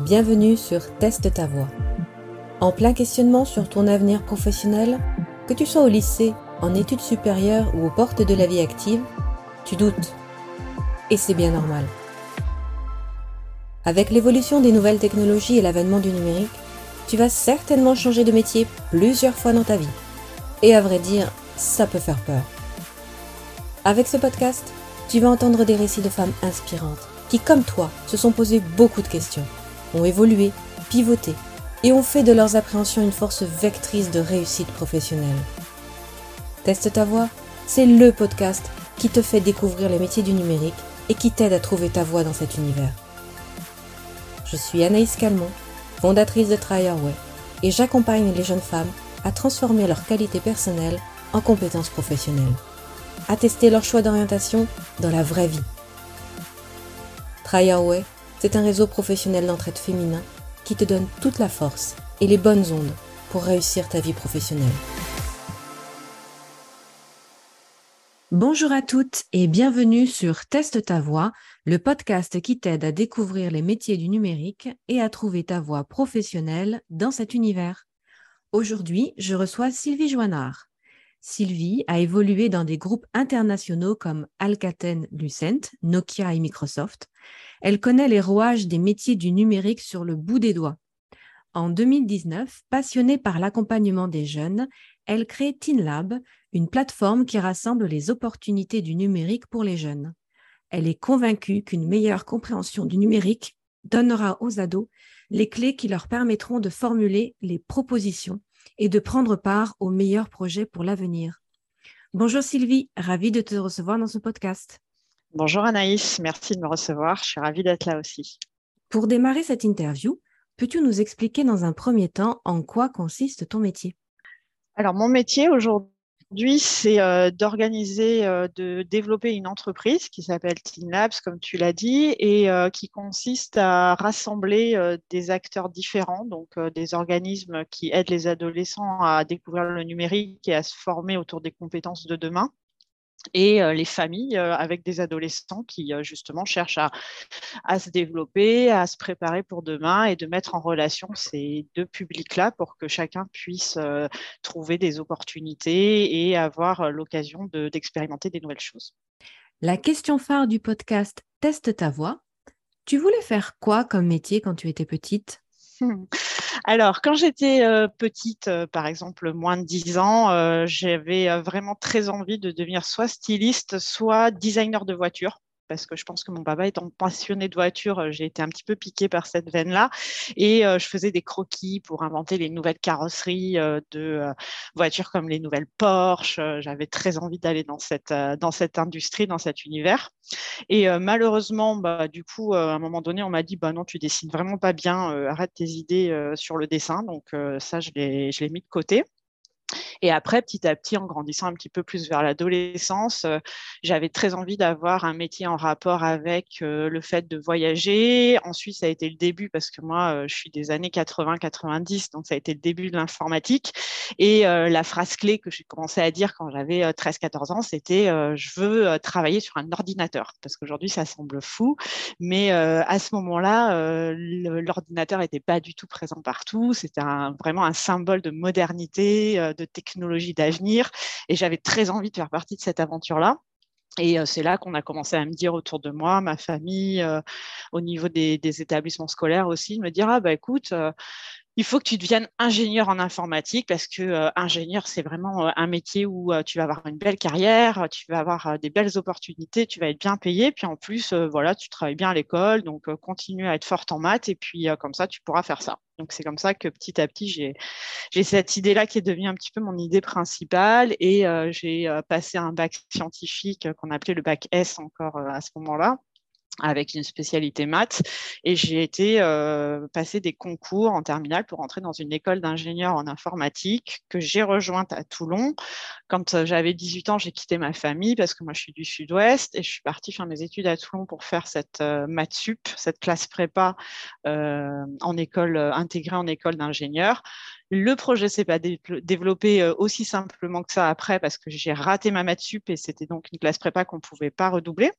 Bienvenue sur Teste ta voix. En plein questionnement sur ton avenir professionnel, que tu sois au lycée, en études supérieures ou aux portes de la vie active, tu doutes. Et c'est bien normal. Avec l'évolution des nouvelles technologies et l'avènement du numérique, tu vas certainement changer de métier plusieurs fois dans ta vie. Et à vrai dire, ça peut faire peur. Avec ce podcast, tu vas entendre des récits de femmes inspirantes qui, comme toi, se sont posées beaucoup de questions, ont évolué, pivoté et ont fait de leurs appréhensions une force vectrice de réussite professionnelle. Teste ta voix, c'est le podcast qui te fait découvrir les métiers du numérique et qui t'aide à trouver ta voie dans cet univers. Je suis Anaïs Calmont, fondatrice de Try et j'accompagne les jeunes femmes à transformer leurs qualités personnelles en compétences professionnelles à tester leur choix d'orientation dans la vraie vie. Way, c'est un réseau professionnel d'entraide féminin qui te donne toute la force et les bonnes ondes pour réussir ta vie professionnelle. Bonjour à toutes et bienvenue sur Teste ta voix, le podcast qui t'aide à découvrir les métiers du numérique et à trouver ta voie professionnelle dans cet univers. Aujourd'hui, je reçois Sylvie Joannard. Sylvie a évolué dans des groupes internationaux comme Alcatel Lucent, Nokia et Microsoft. Elle connaît les rouages des métiers du numérique sur le bout des doigts. En 2019, passionnée par l'accompagnement des jeunes, elle crée TeenLab, une plateforme qui rassemble les opportunités du numérique pour les jeunes. Elle est convaincue qu'une meilleure compréhension du numérique donnera aux ados les clés qui leur permettront de formuler les propositions et de prendre part aux meilleurs projets pour l'avenir. Bonjour Sylvie, ravie de te recevoir dans ce podcast. Bonjour Anaïs, merci de me recevoir, je suis ravie d'être là aussi. Pour démarrer cette interview, peux-tu nous expliquer dans un premier temps en quoi consiste ton métier? Alors mon métier aujourd'hui, c'est euh, d'organiser, euh, de développer une entreprise qui s'appelle Teen Labs, comme tu l'as dit, et euh, qui consiste à rassembler des acteurs différents, donc des organismes qui aident les adolescents à découvrir le numérique et à se former autour des compétences de demain et les familles avec des adolescents qui justement cherchent à, se développer, à se préparer pour demain et de mettre en relation ces deux publics-là pour que chacun puisse trouver des opportunités et avoir l'occasion d'expérimenter des nouvelles choses. La question phare du podcast Teste ta voix. Tu voulais faire quoi comme métier quand tu étais petite? Alors, quand j'étais euh, petite, euh, par exemple, moins de 10 ans, euh, j'avais vraiment très envie de devenir soit styliste, soit designer de voiture parce que je pense que mon papa étant passionné de voiture, euh, j'ai été un petit peu piquée par cette veine-là. Et euh, je faisais des croquis pour inventer les nouvelles carrosseries euh, de voitures comme les nouvelles Porsche. J'avais très envie d'aller dans cette, dans cette industrie, dans cet univers. Et malheureusement, bah, du coup, à un moment donné, on m'a dit bah non, tu dessines vraiment pas bien, arrête tes idées sur le dessin. Donc ça, je l'ai mis de côté. Et après, petit à petit, en grandissant un petit peu plus vers l'adolescence, euh, j'avais très envie d'avoir un métier en rapport avec euh, le fait de voyager. Ensuite, ça a été le début parce que moi, euh, je suis des années 80-90, donc ça a été le début de l'informatique. Et la phrase clé que j'ai commencé à dire quand j'avais 13-14 ans, c'était je veux travailler sur un ordinateur. Parce qu'aujourd'hui, ça semble fou, mais à ce moment-là, l'ordinateur n'était pas du tout présent partout. C'était vraiment un symbole de modernité, de technologie d'avenir. Et j'avais très envie de faire partie de cette aventure-là. Et euh, c'est là qu'on a commencé à me dire autour de moi, ma famille, euh, au niveau des, établissements scolaires aussi, me dire ah bah écoute, euh, il faut que tu deviennes ingénieur en informatique parce que ingénieur, c'est vraiment un métier où tu vas avoir une belle carrière, tu vas avoir des belles opportunités, tu vas être bien payé. Puis en plus, voilà, tu travailles bien à l'école, donc continue à être forte en maths et puis comme ça, tu pourras faire ça. Donc c'est comme ça que petit à petit, j'ai, cette idée-là qui est devenue un petit peu mon idée principale et j'ai passé un bac scientifique qu'on appelait le bac S encore à ce moment-là avec une spécialité maths et j'ai été euh, passer des concours en terminale pour entrer dans une école d'ingénieur en informatique que j'ai rejointe à Toulon. Quand euh, j'avais 18 ans, j'ai quitté ma famille parce que moi je suis du sud-ouest et je suis partie faire mes études à Toulon pour faire cette euh, maths sup, cette classe prépa euh, en école intégrée en école d'ingénieur. Le projet s'est pas développé aussi simplement que ça après parce que j'ai raté ma maths sup et c'était donc une classe prépa qu'on pouvait pas redoubler.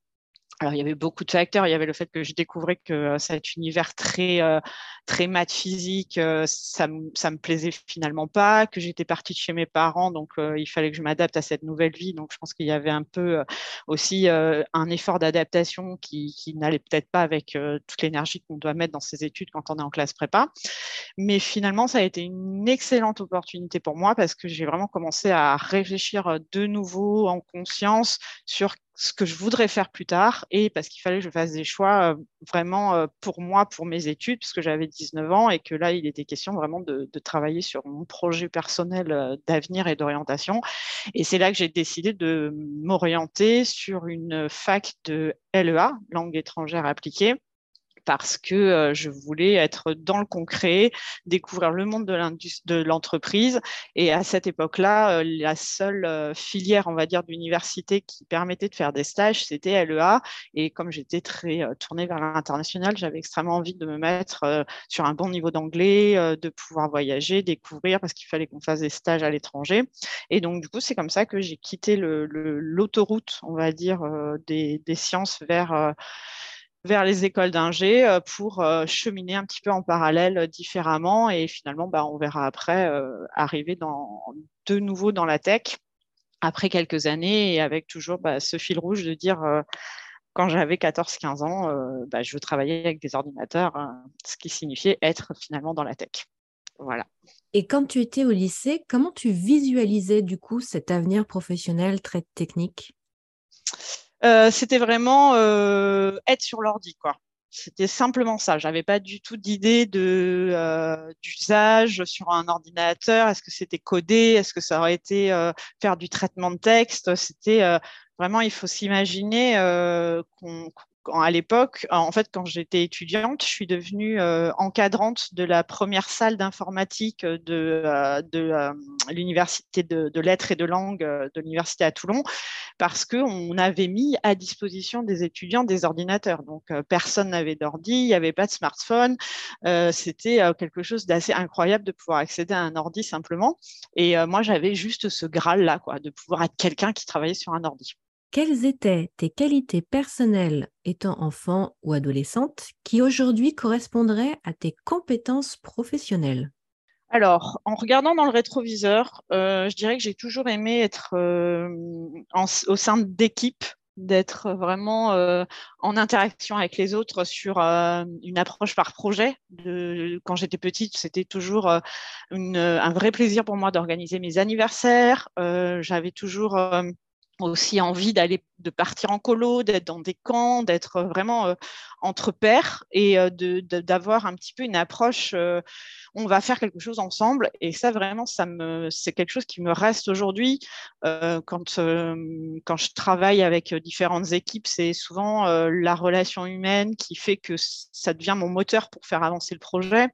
Alors, il y avait beaucoup de facteurs. Il y avait le fait que je découvrais que euh, cet univers très, euh, très maths physique, euh, ça, ça me plaisait finalement pas, que j'étais partie de chez mes parents, donc il fallait que je m'adapte à cette nouvelle vie. Donc, je pense qu'il y avait un peu aussi un effort d'adaptation qui, qui n'allait peut-être pas avec toute l'énergie qu'on doit mettre dans ces études quand on est en classe prépa. Mais finalement, ça a été une excellente opportunité pour moi parce que j'ai vraiment commencé à réfléchir de nouveau en conscience sur ce que je voudrais faire plus tard et parce qu'il fallait que je fasse des choix vraiment pour moi, pour mes études, puisque j'avais 19 ans et que là, il était question vraiment de, travailler sur mon projet personnel d'avenir et d'orientation. Et c'est là que j'ai décidé de m'orienter sur une fac de LEA, langue étrangère appliquée, parce que euh, je voulais être dans le concret, découvrir le monde de l'entreprise. Et à cette époque-là, euh, la seule euh, filière, on va dire, d'université qui permettait de faire des stages, c'était LEA. Et comme j'étais très tournée vers l'international, j'avais extrêmement envie de me mettre sur un bon niveau d'anglais, de pouvoir voyager, découvrir, parce qu'il fallait qu'on fasse des stages à l'étranger. Et donc, du coup, c'est comme ça que j'ai quitté l'autoroute, on va dire, des, des sciences vers vers les écoles d'ingé euh, pour euh, cheminer un petit peu en parallèle euh, différemment et finalement bah, on verra après arriver dans, de nouveau dans la tech après quelques années et avec toujours bah, ce fil rouge de dire quand j'avais 14-15 ans, bah, je veux travailler avec des ordinateurs, ce qui signifiait être finalement dans la tech. Voilà. Et quand tu étais au lycée, comment tu visualisais du coup cet avenir professionnel très technique? Euh, c'était vraiment euh, être sur l'ordi, quoi. C'était simplement ça. J'avais pas du tout d'idée de euh, d'usage sur un ordinateur. Est-ce que c'était codé? Est-ce que ça aurait été faire du traitement de texte? C'était vraiment, il faut s'imaginer qu'on à l'époque, en fait, quand j'étais étudiante, je suis devenue euh, encadrante de la première salle d'informatique de, euh, euh, l'université de, lettres et de langues de l'université à Toulon, parce qu'on avait mis à disposition des étudiants des ordinateurs. Donc, personne n'avait d'ordi, il n'y avait pas de smartphone. C'était quelque chose d'assez incroyable de pouvoir accéder à un ordi simplement. Et moi, j'avais juste ce graal-là, quoi, de pouvoir être quelqu'un qui travaillait sur un ordi. Quelles étaient tes qualités personnelles étant enfant ou adolescente qui aujourd'hui correspondraient à tes compétences professionnelles? Alors, en regardant dans le rétroviseur, euh, je dirais que j'ai toujours aimé être euh, au sein d'équipes, d'être vraiment euh, en interaction avec les autres sur une approche par projet. quand j'étais petite, c'était toujours un vrai plaisir pour moi d'organiser mes anniversaires. J'avais toujours aussi envie d'aller de partir en colo, d'être dans des camps, d'être vraiment euh, entre pairs et euh, d'avoir un petit peu une approche euh, on va faire quelque chose ensemble. Et ça vraiment ça me c'est quelque chose qui me reste aujourd'hui quand quand je travaille avec différentes équipes c'est souvent la relation humaine qui fait que ça devient mon moteur pour faire avancer le projet.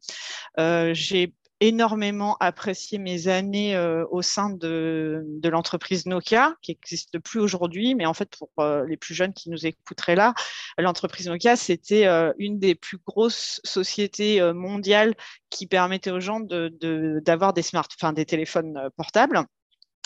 J'ai énormément apprécié mes années euh, au sein de, l'entreprise Nokia, qui n'existe plus aujourd'hui, mais en fait, pour euh, les plus jeunes qui nous écouteraient là, l'entreprise Nokia, c'était euh, une des plus grosses sociétés mondiales qui permettait aux gens d'avoir de, des smartphones, des téléphones portables.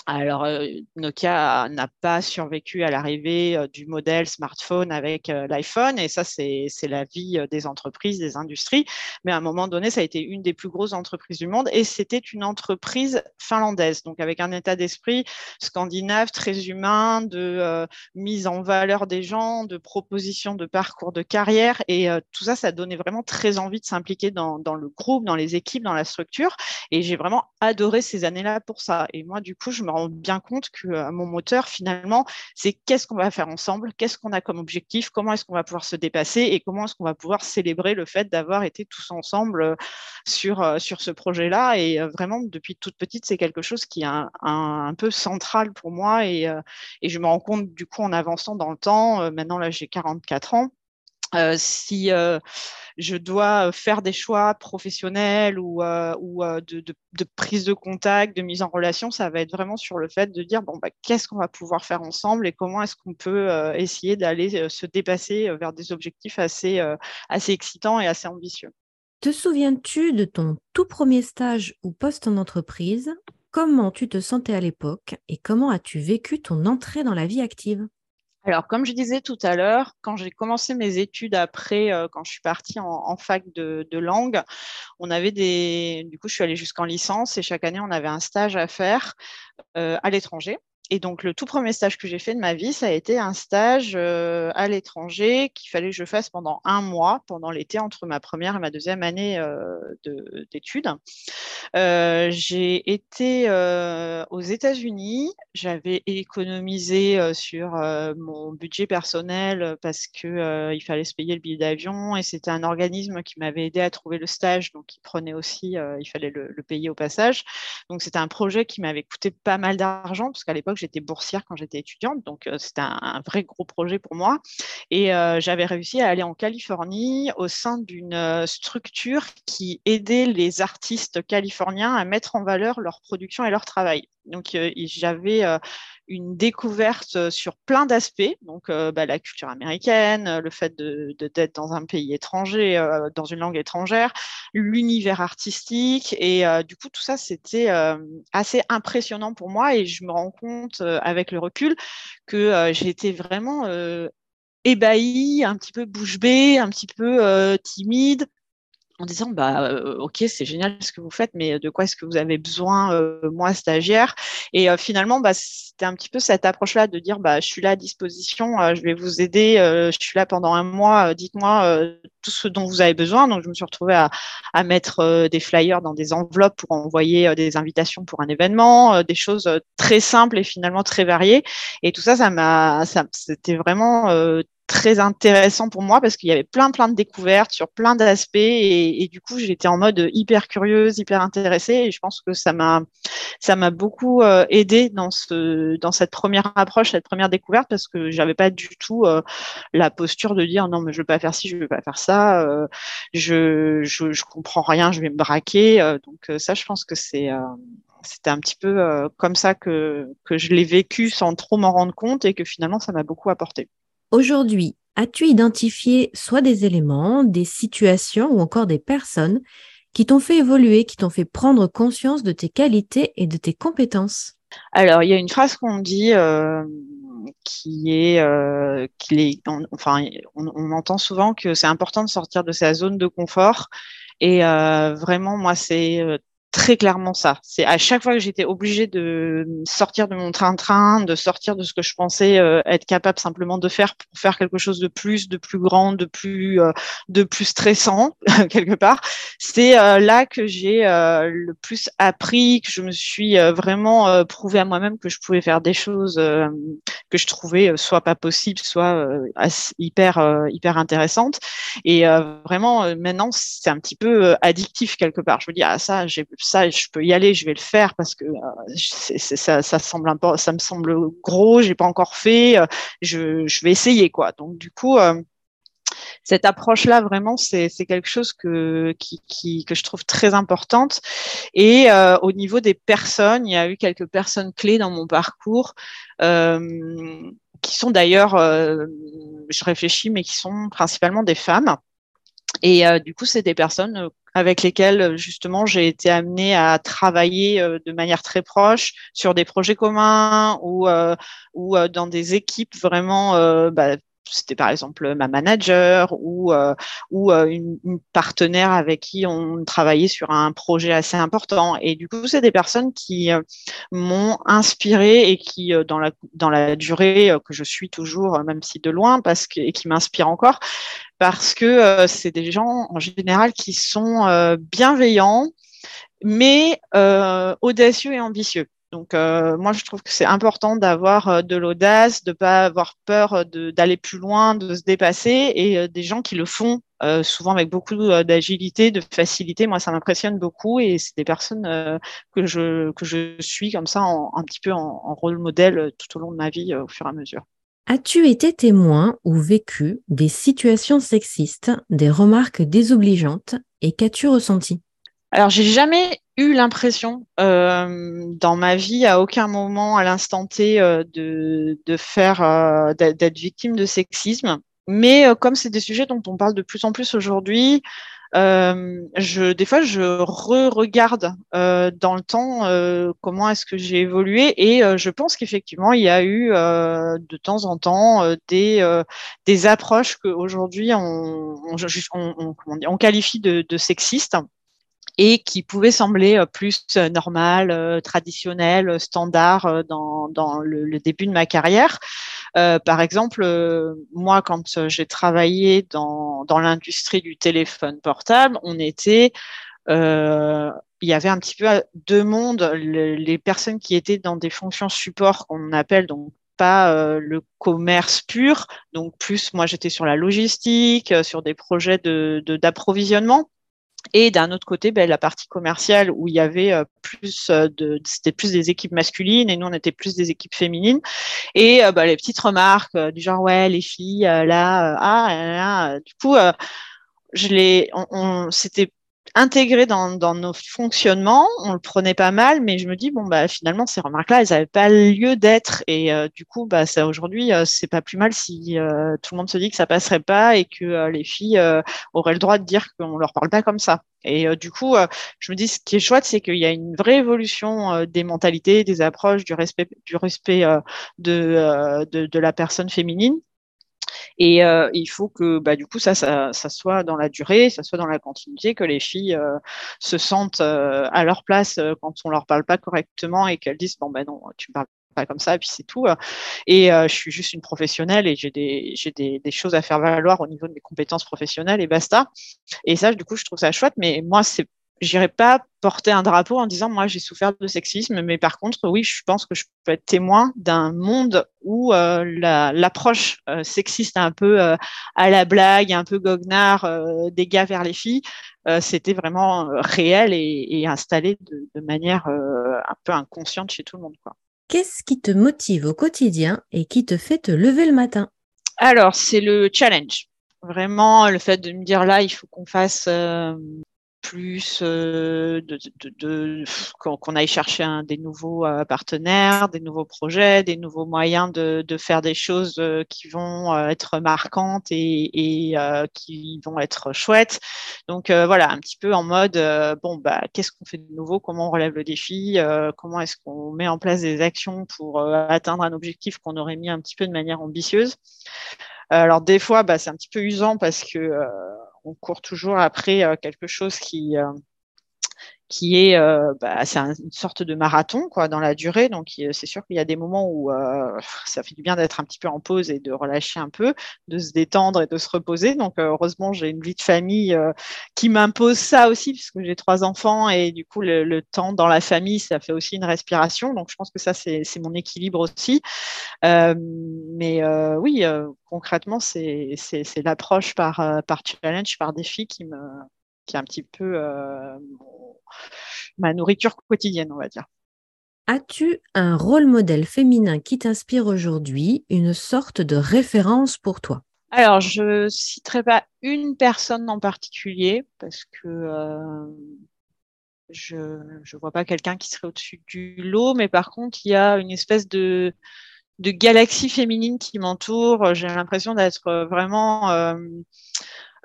Alors, euh, Nokia n'a pas survécu à l'arrivée euh, du modèle smartphone avec euh, l'iPhone, et ça, c'est la vie des entreprises, des industries. Mais à un moment donné, ça a été une des plus grosses entreprises du monde, et c'était une entreprise finlandaise, donc avec un état d'esprit scandinave très humain, de mise en valeur des gens, de proposition de parcours de carrière, et tout ça, ça donnait vraiment très envie de s'impliquer dans, dans le groupe, dans les équipes, dans la structure, et j'ai vraiment adoré ces années-là pour ça. Et moi, du coup, je me rends bien compte que euh, mon moteur, finalement, c'est qu'est-ce qu'on va faire ensemble, qu'est-ce qu'on a comme objectif, comment est-ce qu'on va pouvoir se dépasser et comment est-ce qu'on va pouvoir célébrer le fait d'avoir été tous ensemble euh, sur, euh, sur ce projet-là. Et vraiment, depuis toute petite, c'est quelque chose qui est un, un, peu central pour moi et, et, je me rends compte, du coup, en avançant dans le temps, maintenant, là, j'ai 44 ans. Si je dois faire des choix professionnels ou, ou de, prise de contact, de mise en relation, ça va être vraiment sur le fait de dire bon, bah, qu'est-ce qu'on va pouvoir faire ensemble et comment est-ce qu'on peut essayer d'aller se dépasser vers des objectifs assez, assez excitants et assez ambitieux. Te souviens-tu de ton tout premier stage ou poste en entreprise? Comment tu te sentais à l'époque et comment as-tu vécu ton entrée dans la vie active? Alors, comme je disais tout à l'heure, quand j'ai commencé mes études après, quand je suis partie en, fac de, langue, on avait des. Du coup, je suis allée jusqu'en licence et chaque année, on avait un stage à faire à l'étranger. Et donc, le tout premier stage que j'ai fait de ma vie, ça a été un stage euh, à l'étranger qu'il fallait que je fasse pendant un mois, pendant l'été, entre ma première et ma deuxième année euh, d'études. Euh, j'ai été aux États-Unis. J'avais économisé sur mon budget personnel parce qu'il fallait se payer le billet d'avion et c'était un organisme qui m'avait aidé à trouver le stage, donc il prenait aussi, il fallait le, le, payer au passage. Donc, c'était un projet qui m'avait coûté pas mal d'argent parce qu'à l'époque, j'étais boursière quand j'étais étudiante, donc euh, c'était un, vrai gros projet pour moi. Et euh, j'avais réussi à aller en Californie au sein d'une euh, structure qui aidait les artistes californiens à mettre en valeur leur production et leur travail. Donc j'avais une découverte sur plein d'aspects, donc bah, la culture américaine, le fait de, d'être dans un pays étranger, dans une langue étrangère, l'univers artistique, et du coup tout ça c'était assez impressionnant pour moi, et je me rends compte avec le recul que été vraiment ébahie, un petit peu bouche bée, un petit peu timide, en disant bah ok c'est génial ce que vous faites mais de quoi est-ce que vous avez besoin moi stagiaire? Et finalement bah, c'était un petit peu cette approche là de dire bah je suis là à disposition je vais vous aider je suis là pendant un mois dites-moi tout ce dont vous avez besoin. Donc je me suis retrouvée à, à mettre des flyers dans des enveloppes pour envoyer des invitations pour un événement des choses très simples et finalement très variées. Et tout ça ça m'a ça c'était vraiment très intéressant pour moi parce qu'il y avait plein plein de découvertes sur plein d'aspects et, du coup j'étais en mode hyper curieuse, hyper intéressée et je pense que ça m'a ça m'a beaucoup euh, aidé dans ce dans cette première approche, cette première découverte parce que j'avais pas du tout euh, la posture de dire non mais je veux pas faire ci, je veux pas faire ça, euh, je, je, je comprends rien, je vais me braquer donc ça je pense que c'est c'était un petit peu comme ça que, que je l'ai vécu sans trop m'en rendre compte et que finalement ça m'a beaucoup apporté. Aujourd'hui, as-tu identifié soit des éléments, des situations ou encore des personnes qui t'ont fait évoluer, qui t'ont fait prendre conscience de tes qualités et de tes compétences? Alors, il y a une phrase qu'on dit euh, qui est, euh, est enfin, on, entend souvent que c'est important de sortir de sa zone de confort. Et euh, vraiment, moi, c'est très clairement ça. C'est à chaque fois que j'étais obligée de sortir de mon train-train, de sortir de ce que je pensais euh, être capable simplement de faire pour faire quelque chose de plus, de plus grand, de plus, euh, de plus stressant quelque part. C'est euh, là que j'ai le plus appris, que je me suis vraiment prouvé à moi-même que je pouvais faire des choses que je trouvais soit pas possibles, soit hyper hyper intéressantes. Et vraiment maintenant c'est un petit peu addictif quelque part. Je me dis ah ça j'ai ça, je peux y aller, je vais le faire parce que euh, ça, ça, me semble gros, j'ai pas encore fait, euh, je, vais essayer quoi. Donc du coup, euh, cette approche-là, vraiment, c'est quelque chose que, que je trouve très importante. Et au niveau des personnes, il y a eu quelques personnes clés dans mon parcours qui sont d'ailleurs, je réfléchis, mais qui sont principalement des femmes. Et du coup, c'est des personnes avec lesquels euh, justement j'ai été amenée à travailler euh, de manière très proche sur des projets communs ou, euh, ou dans des équipes vraiment bah, c'était par exemple ma manager ou, ou une, partenaire avec qui on travaillait sur un projet assez important. Et du coup, c'est des personnes qui m'ont inspiré et qui, dans, la, dans la durée que je suis toujours, même si de loin, parce que, et qui m'inspirent encore, parce que euh, c'est des gens en général qui sont euh, bienveillants, mais euh, audacieux et ambitieux. Donc moi, je trouve que c'est important d'avoir de l'audace, de ne pas avoir peur d'aller plus loin, de se dépasser, et des gens qui le font souvent avec beaucoup d'agilité, de facilité. Moi, ça m'impressionne beaucoup, et c'est des personnes que je suis comme ça, un petit peu en rôle modèle tout au long de ma vie, au fur et à mesure. As-tu été témoin ou vécu des situations sexistes, des remarques désobligeantes et qu'as-tu ressenti? Alors, j'ai jamais eu l'impression euh, dans ma vie, à aucun moment, à l'instant T, euh, de, faire, euh, d'être victime de sexisme. Mais comme c'est des sujets dont on parle de plus en plus aujourd'hui, je, des fois, je re-regarde dans le temps comment est-ce que j'ai évolué. Et je pense qu'effectivement, il y a eu de temps en temps des, des approches qu'aujourd'hui on, on, on, qualifie de, de sexistes et qui pouvait sembler euh, plus euh, normal, euh, traditionnel, standard dans, dans le, début de ma carrière. par exemple, moi, quand j'ai travaillé dans, dans l'industrie du téléphone portable, on était il y avait un petit peu deux mondes, les personnes qui étaient dans des fonctions support qu'on appelle donc pas le commerce pur, donc plus moi j'étais sur la logistique, sur des projets de d'approvisionnement. Et d'un autre côté, ben, la partie commerciale où il y avait euh, plus euh, de, c'était plus des équipes masculines et nous on était plus des équipes féminines. Et euh, ben, les petites remarques du genre ouais les filles là, ah, du coup, je les, on, on c'était intégré dans, nos fonctionnements, on le prenait pas mal, mais je me dis bon bah finalement ces remarques-là, elles n'avaient pas lieu d'être. Et euh, du coup bah ça aujourd'hui euh, c'est pas plus mal si euh, tout le monde se dit que ça passerait pas et que les filles auraient le droit de dire qu'on leur parle pas comme ça. Et du coup, je me dis ce qui est chouette, c'est qu'il y a une vraie évolution des mentalités, des approches, du respect, du respect de, de, de la personne féminine et euh, il faut que bah, du coup, ça, ça, ça, soit dans la durée, ça soit dans la continuité, que les filles euh, se sentent euh, à leur place quand on leur parle pas correctement et qu'elles disent bon ben non, tu me parles pas comme ça, et puis c'est tout. Et je suis juste une professionnelle et j'ai des, des, des, choses à faire valoir au niveau de mes compétences professionnelles et basta. Et ça, du coup, je trouve ça chouette, mais moi, c'est j'irai pas porter un drapeau en disant moi j'ai souffert de sexisme, mais par contre oui, je pense que je peux être témoin d'un monde où euh, l'approche euh, sexiste un peu euh, à la blague, un peu goguenard des gars vers les filles, c'était vraiment réel et, et installé de, de manière un peu inconsciente chez tout le monde. Qu'est-ce qui te motive au quotidien et qui te fait te lever le matin? Alors c'est le challenge. Vraiment, le fait de me dire là, il faut qu'on fasse plus euh, de, de, de qu'on aille chercher un, des nouveaux euh, partenaires, des nouveaux projets, des nouveaux moyens de, de faire des choses euh, qui vont être marquantes et, et qui vont être chouettes. Donc voilà, un petit peu en mode bon bah qu'est-ce qu'on fait de nouveau, comment on relève le défi, comment est-ce qu'on met en place des actions pour atteindre un objectif qu'on aurait mis un petit peu de manière ambitieuse? Alors des fois, bah, c'est un petit peu usant parce que on court toujours après euh, quelque chose qui euh, qui est, euh, bah, c'est une sorte de marathon quoi dans la durée. Donc c'est sûr qu'il y a des moments où ça fait du bien d'être un petit peu en pause et de relâcher un peu, de se détendre et de se reposer. Donc heureusement j'ai une vie de famille qui m'impose ça aussi puisque j'ai trois enfants et du coup le, temps dans la famille ça fait aussi une respiration. Donc je pense que ça c'est mon équilibre aussi. mais oui concrètement, c'est l'approche par, euh, par challenge, par défi qui, me, qui est un petit peu euh, ma nourriture quotidienne, on va dire. As-tu un rôle modèle féminin qui t'inspire aujourd'hui, une sorte de référence pour toi? Alors, je ne citerai pas une personne en particulier parce que euh, je ne vois pas quelqu'un qui serait au-dessus du lot, mais par contre, il y a une espèce de, de galaxies féminines qui m'entourent. J'ai l'impression d'être vraiment euh,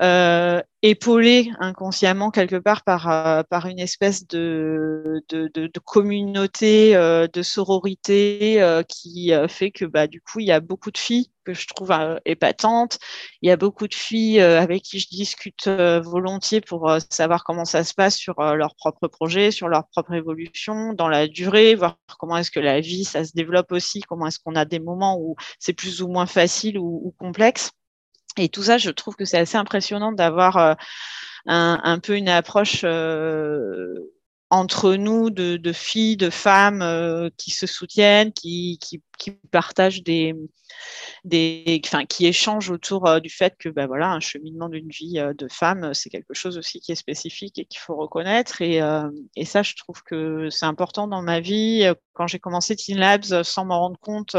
euh, épaulée inconsciemment quelque part par, euh, par une espèce de, de, communauté, euh, de sororité euh, qui fait que bah, du coup, il y a beaucoup de filles que je trouve épatantes. Il y a beaucoup de filles avec qui je discute volontiers pour savoir comment ça se passe sur leur propre projet, sur leur propre évolution, dans la durée, voir comment est-ce que la vie, ça se développe aussi, comment est-ce qu'on a des moments où c'est plus ou moins facile ou complexe. Et tout ça, je trouve que c'est assez impressionnant d'avoir euh, un, peu une approche euh, entre nous de, de, filles, de femmes euh, qui se soutiennent, qui, qui, qui partagent des, des, enfin, qui échangent autour euh, du fait que, ben voilà, un cheminement d'une vie euh, de femme, c'est quelque chose aussi qui est spécifique et qu'il faut reconnaître. Et, et, ça, je trouve que c'est important dans ma vie. Quand j'ai commencé Teen Labs, sans m'en rendre compte,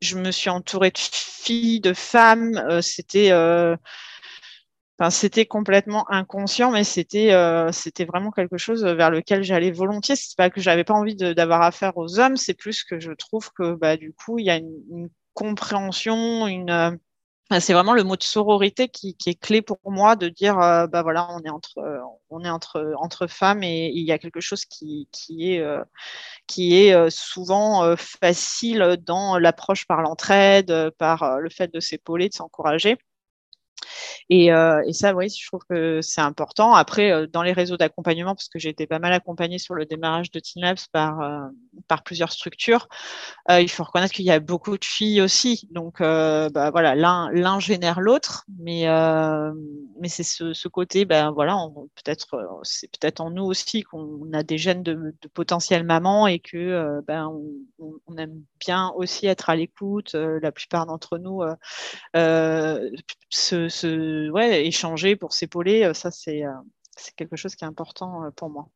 je me suis entourée de filles, de femmes. c'était Enfin, c'était complètement inconscient, mais c'était euh, c'était vraiment quelque chose vers lequel j'allais volontiers. C'est pas que j'avais pas envie d'avoir affaire aux hommes, c'est plus que je trouve que bah, du coup il y a une, une compréhension, une c'est vraiment le mot de sororité qui, est clé pour moi de dire bah voilà on est entre on est entre entre femmes et il y a quelque chose qui, qui est qui est souvent facile dans l'approche par l'entraide par le fait de s'épauler de s'encourager et, euh, et, ça, oui, je trouve que c'est important. Après, euh, dans les réseaux d'accompagnement, parce que j'ai été pas mal accompagnée sur le démarrage de Teen Labs par, euh, par plusieurs structures, il faut reconnaître qu'il y a beaucoup de filles aussi. Donc, bah, voilà, l'un génère l'autre, mais, mais c'est ce, côté, ben voilà, peut-être c'est peut-être en nous aussi qu'on a des gènes de, de potentiel maman et que ben, on, aime bien aussi être à l'écoute. la plupart d'entre nous se ouais, échanger pour s'épauler, euh, ça euh, c'est quelque chose qui est important euh, pour moi.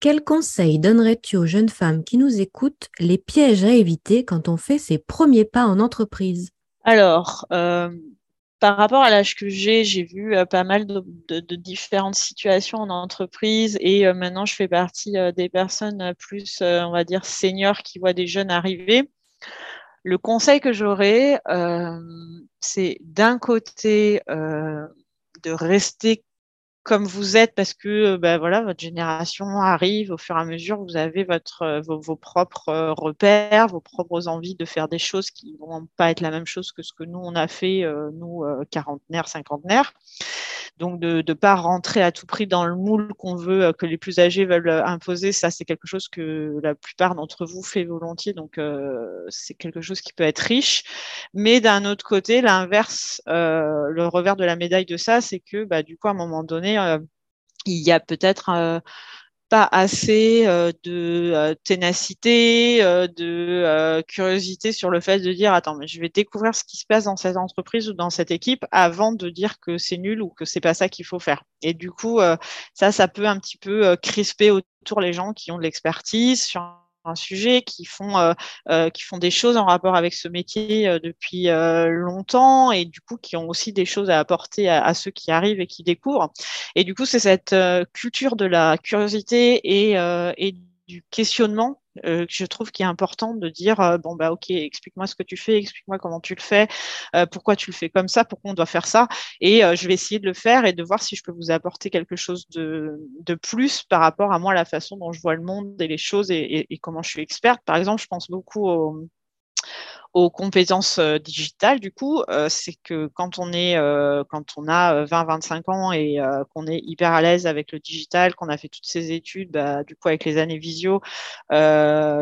Quels conseils donnerais-tu aux jeunes femmes qui nous écoutent les pièges à éviter quand on fait ses premiers pas en entreprise? Alors, par rapport à l'âge que j'ai, j'ai vu pas mal de, différentes situations en entreprise et maintenant je fais partie des personnes plus, on va dire, seniors qui voient des jeunes arriver. Le conseil que j'aurais, euh, c'est d'un côté euh, de rester comme vous êtes parce que ben voilà, votre génération arrive au fur et à mesure, vous avez vos, propres repères, vos propres envies de faire des choses qui ne vont pas être la même chose que ce que nous, on a fait, nous, quarantenaires, cinquantenaires. Donc, de ne pas rentrer à tout prix dans le moule qu'on veut, euh, que les plus âgés veulent euh, imposer, ça, c'est quelque chose que la plupart d'entre vous fait volontiers. Donc, euh, c'est quelque chose qui peut être riche. Mais d'un autre côté, l'inverse, le revers de la médaille de ça, c'est que, bah, du coup, à un moment donné, il y a peut-être pas assez euh, de euh, ténacité, euh, de curiosité sur le fait de dire attends mais je vais découvrir ce qui se passe dans cette entreprise ou dans cette équipe avant de dire que c'est nul ou que c'est pas ça qu'il faut faire. Et du coup ça ça peut un petit peu crisper autour les gens qui ont de l'expertise sur un sujet, qui font, euh, euh, qui font des choses en rapport avec ce métier euh, depuis longtemps et du coup qui ont aussi des choses à apporter à, ceux qui arrivent et qui découvrent. Et du coup, c'est cette culture de la curiosité et, et du questionnement euh, je trouve qu'il est important de dire euh, bon bah ok explique-moi ce que tu fais explique-moi comment tu le fais euh, pourquoi tu le fais comme ça pourquoi on doit faire ça et je vais essayer de le faire et de voir si je peux vous apporter quelque chose de, de plus par rapport à moi la façon dont je vois le monde et les choses et, et comment je suis experte. Par exemple je pense beaucoup au aux compétences euh, digitales, du coup, euh, c'est que quand on est, euh, quand on a 20-25 ans et qu'on est hyper à l'aise avec le digital, qu'on a fait toutes ces études, bah, du coup avec les années visio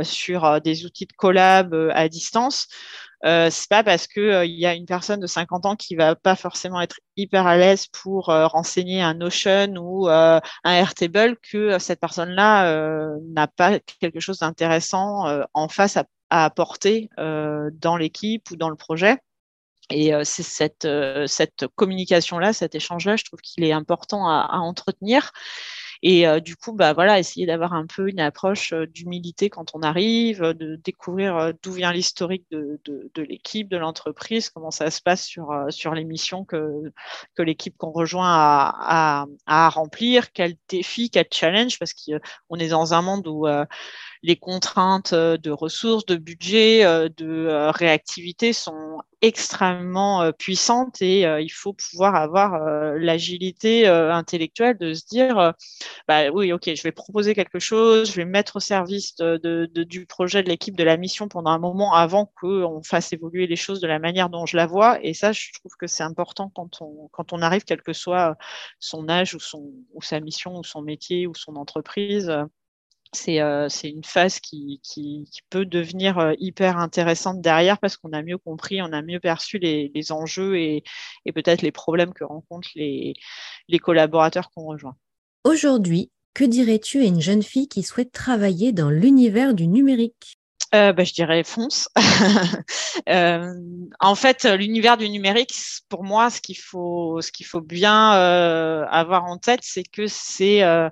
sur des outils de collab à distance. Euh, c'est pas parce que il y a une personne de 50 ans qui va pas forcément être hyper à l'aise pour renseigner un Notion ou un Airtable que cette personne-là n'a pas quelque chose d'intéressant en face à à apporter euh, dans l'équipe ou dans le projet. Et euh, c'est cette, euh, cette communication-là, cet échange-là, je trouve qu'il est important à, entretenir. Et du coup, bah, voilà, essayer d'avoir un peu une approche d'humilité quand on arrive, de découvrir d'où vient l'historique de, l'équipe, de l'entreprise, comment ça se passe sur, sur les missions que, que l'équipe qu'on rejoint a, à remplir, quel défi, quel challenge, parce qu'on est dans un monde où les contraintes de ressources, de budget, de réactivité sont extrêmement puissantes et il faut pouvoir avoir l'agilité intellectuelle de se dire bah oui, ok, je vais proposer quelque chose, je vais mettre au service de, du projet de l'équipe, de la mission pendant un moment avant qu'on fasse évoluer les choses de la manière dont je la vois. Et ça, je trouve que c'est important quand on, quand on arrive, quel que soit son âge ou, son, ou sa mission ou son métier ou son entreprise c'est une phase qui, qui, peut devenir hyper intéressante derrière parce qu'on a mieux compris, on a mieux perçu les, les enjeux et, et peut-être les problèmes que rencontrent les, les collaborateurs qu'on rejoint. Aujourd'hui, que dirais-tu à une jeune fille qui souhaite travailler dans l'univers du numérique? Euh, bah, je dirais fonce. euh, en fait, l'univers du numérique, pour moi, ce qu'il faut, ce qu'il faut bien euh, avoir en tête, c'est que c'est euh,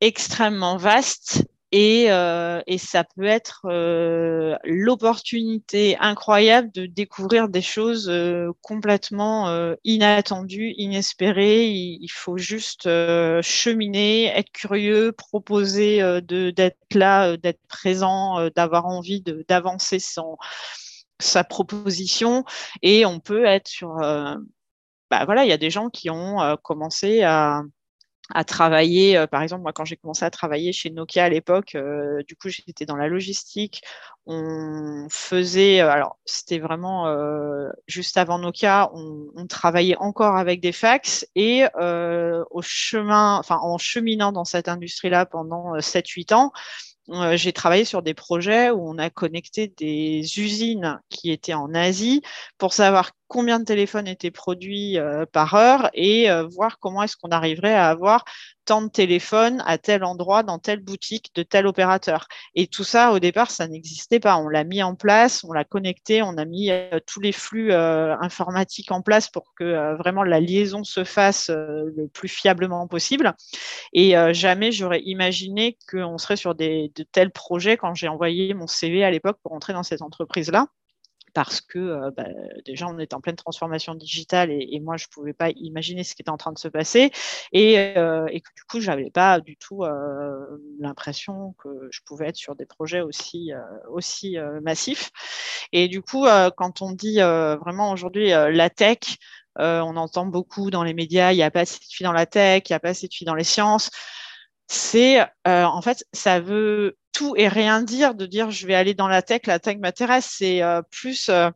extrêmement vaste et, euh, et, ça peut être euh, l'opportunité incroyable de découvrir des choses euh, complètement euh, inattendues, inespérées. Il, faut juste euh, cheminer, être curieux, proposer d'être là, d'être présent, d'avoir envie d'avancer son, sa proposition et on peut être sur. bah voilà, il y a des gens qui ont commencé à, à travailler, euh, par exemple, moi, quand j'ai commencé à travailler chez Nokia à l'époque, euh, du coup, j'étais dans la logistique. On faisait, euh, alors, c'était vraiment juste avant Nokia, on, on, travaillait encore avec des fax et au chemin, enfin, en cheminant dans cette industrie-là pendant 7-8 ans, j'ai travaillé sur des projets où on a connecté des usines qui étaient en Asie pour savoir combien de téléphones étaient produits euh, par heure et euh, voir comment est-ce qu'on arriverait à avoir tant de téléphones à tel endroit, dans telle boutique, de tel opérateur. Et tout ça, au départ, ça n'existait pas. On l'a mis en place, on l'a connecté, on a mis euh, tous les flux informatiques en place pour que vraiment la liaison se fasse le plus fiablement possible. Et jamais j'aurais imaginé qu'on serait sur de tels projets quand j'ai envoyé mon CV à l'époque pour entrer dans cette entreprise-là parce que bah, déjà on est en pleine transformation digitale et, moi je ne pouvais pas imaginer ce qui était en train de se passer et, euh, que du coup je n'avais pas du tout l'impression que je pouvais être sur des projets aussi, aussi massifs. Et du coup quand on dit vraiment aujourd'hui la tech, on entend beaucoup dans les médias, il n'y a pas assez de filles dans la tech, il n'y a pas assez de filles dans les sciences c'est en fait ça veut et rien dire de dire je vais aller dans la tech, la tech m'intéresse. C'est euh, plus euh,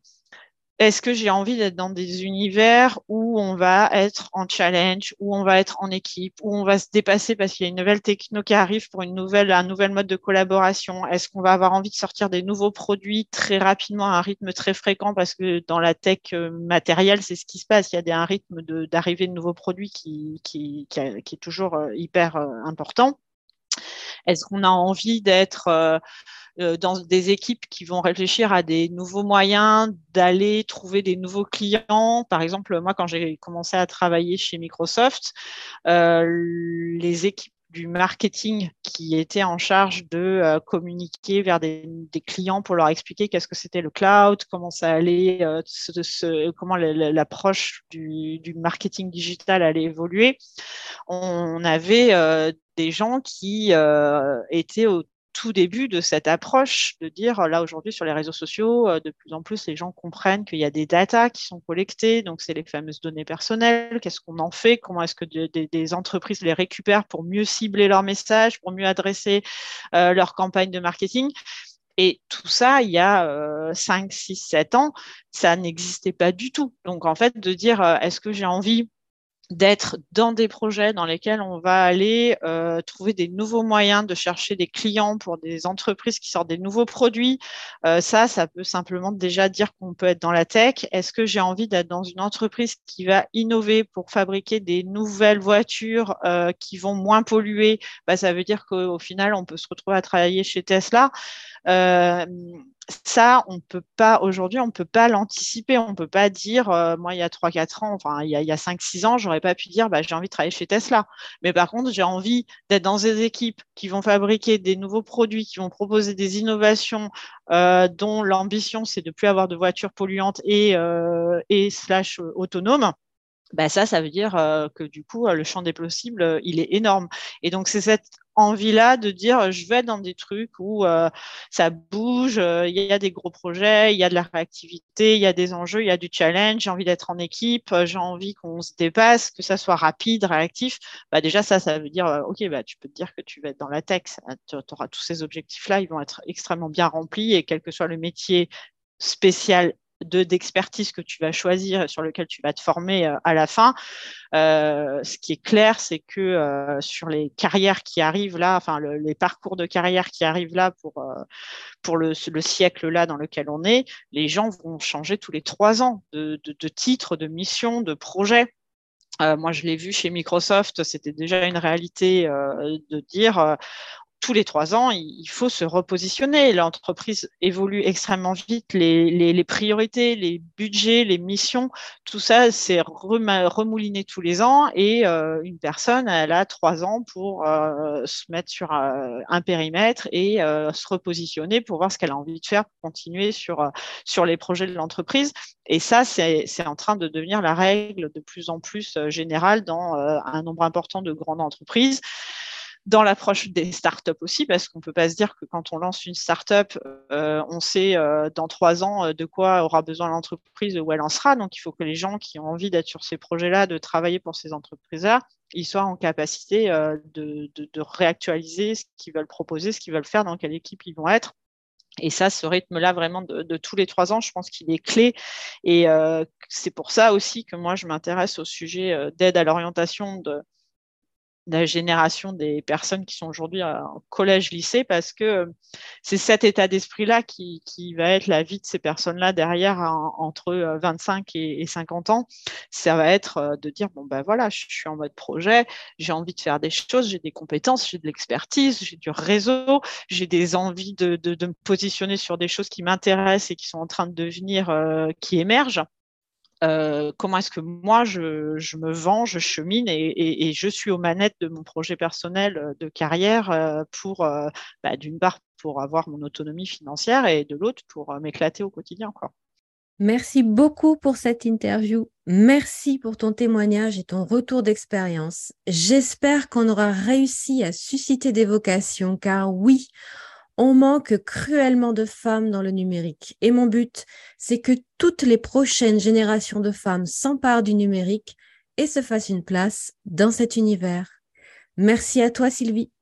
est-ce que j'ai envie d'être dans des univers où on va être en challenge, où on va être en équipe, où on va se dépasser parce qu'il y a une nouvelle techno qui arrive pour une nouvelle, un nouvel mode de collaboration? Est-ce qu'on va avoir envie de sortir des nouveaux produits très rapidement à un rythme très fréquent? Parce que dans la tech euh, matérielle, c'est ce qui se passe. Il y a un rythme d'arrivée de, nouveaux produits qui, qui, qui, est toujours hyper important. Est-ce qu'on a envie d'être euh, euh, dans des équipes qui vont réfléchir à des nouveaux moyens d'aller trouver des nouveaux clients? Par exemple, moi, quand j'ai commencé à travailler chez Microsoft, euh, les équipes du marketing qui étaient en charge de communiquer vers des, clients pour leur expliquer qu'est-ce que c'était le cloud, comment ça allait, comment l'approche du, marketing digital allait évoluer. On avait des gens qui euh, étaient au tout début de cette approche de dire là aujourd'hui sur les réseaux sociaux, euh, de plus en plus les gens comprennent qu'il y a des datas qui sont collectées, donc c'est les fameuses données personnelles, qu'est-ce qu'on en fait, comment est-ce que des entreprises les récupèrent pour mieux cibler leurs messages, pour mieux adresser euh, leur campagne de marketing? Et tout ça, il y a 5, 6, 7 ans, ça n'existait pas du tout. Donc en fait, de dire est-ce que j'ai envie d'être dans des projets dans lesquels on va aller euh, trouver des nouveaux moyens de chercher des clients pour des entreprises qui sortent des nouveaux produits. Euh, ça, ça peut simplement déjà dire qu'on peut être dans la tech. Est-ce que j'ai envie d'être dans une entreprise qui va innover pour fabriquer des nouvelles voitures euh, qui vont moins polluer? Bah, Ça veut dire qu'au final, on peut se retrouver à travailler chez Tesla ça, on peut pas, aujourd'hui, on ne peut pas l'anticiper. On ne peut pas dire, euh, moi, il y a 3-4 ans, enfin, il y a, a 5-6 ans, j'aurais pas pu dire, bah, j'ai envie de travailler chez Tesla. Mais par contre, j'ai envie d'être dans des équipes qui vont fabriquer des nouveaux produits, qui vont proposer des innovations euh, dont l'ambition, c'est de plus avoir de voitures polluantes et, euh, et slash autonomes. Bah ça, ça veut dire que du coup, le champ des possibles, il est énorme. Et donc, c'est cette envie-là de dire je vais dans des trucs où euh, ça bouge, euh, il y a des gros projets, il y a de la réactivité, il y a des enjeux, il y a du challenge, j'ai envie d'être en équipe, euh, j'ai envie qu'on se dépasse, que ça soit rapide, réactif. Bah déjà ça, ça veut dire ok, bah tu peux te dire que tu vas être dans la tech, tu auras tous ces objectifs-là, ils vont être extrêmement bien remplis et quel que soit le métier spécial de d'expertise que tu vas choisir, sur lequel tu vas te former euh, à la fin. Euh, ce qui est clair, c'est que euh, sur les carrières qui arrivent là, enfin les parcours de carrière qui arrivent là pour pour le, siècle là dans lequel on est, les gens vont changer tous les trois ans de, de titre, de mission, de projet. moi, je l'ai vu chez Microsoft, c'était déjà une réalité de dire tous les trois ans, il faut se repositionner. L'entreprise évolue extrêmement vite. Les, priorités, les budgets, les missions, tout ça, c'est remouliné tous les ans. Et euh, une personne, elle a trois ans pour euh, se mettre sur euh, un périmètre et se repositionner pour voir ce qu'elle a envie de faire, pour continuer sur, sur les projets de l'entreprise. Et ça, c'est en train de devenir la règle de plus en plus générale dans un nombre important de grandes entreprises. Dans l'approche des startups aussi, parce qu'on ne peut pas se dire que quand on lance une startup, euh, on sait euh, dans trois ans euh, de quoi aura besoin l'entreprise, où elle en sera. Donc, il faut que les gens qui ont envie d'être sur ces projets-là, de travailler pour ces entreprises-là, ils soient en capacité de, réactualiser ce qu'ils veulent proposer, ce qu'ils veulent faire, dans quelle équipe ils vont être. Et ça, ce rythme-là, vraiment, de, tous les trois ans, je pense qu'il est clé. Et c'est pour ça aussi que moi, je m'intéresse au sujet d'aide à l'orientation de, la génération des personnes qui sont aujourd'hui en collège-lycée parce que euh, c'est cet état d'esprit-là qui, qui, va être la vie de ces personnes-là derrière entre 25 euh, et, 50 ans. Ça va être euh, de dire, bon, ben voilà, je, suis en mode projet, j'ai envie de faire des choses, j'ai des compétences, j'ai de l'expertise, j'ai du réseau, j'ai des envies de, de, de, me positionner sur des choses qui m'intéressent et qui sont en train de devenir, qui émergent. Euh, comment est-ce que moi je, me vends, je chemine et, je suis aux manettes de mon projet personnel euh, de carrière euh, pour, bah, d'une part, pour avoir mon autonomie financière et de l'autre, pour m'éclater au quotidien. Merci beaucoup pour cette interview. Merci pour ton témoignage et ton retour d'expérience. J'espère qu'on aura réussi à susciter des vocations, car oui, on manque cruellement de femmes dans le numérique. Et mon but, c'est que toutes les prochaines générations de femmes s'emparent du numérique et se fassent une place dans cet univers. Merci à toi, Sylvie.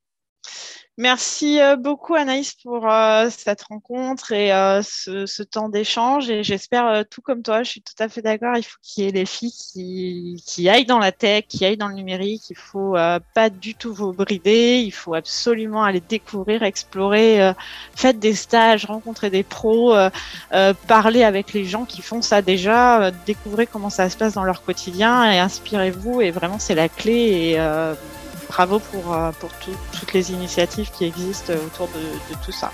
Merci euh, beaucoup Anaïs pour euh, cette rencontre et euh, ce, temps d'échange. Et j'espère, tout comme toi, je suis tout à fait d'accord, il faut qu'il y ait des filles qui, qui, aillent dans la tech, qui aillent dans le numérique. Il faut pas du tout vous brider. Il faut absolument aller découvrir, explorer, faites des stages, rencontrer des pros, parler avec les gens qui font ça déjà, découvrez comment ça se passe dans leur quotidien et inspirez-vous. Et vraiment, c'est la clé. Et, bravo pour, euh, toutes les initiatives qui existent autour de tout ça.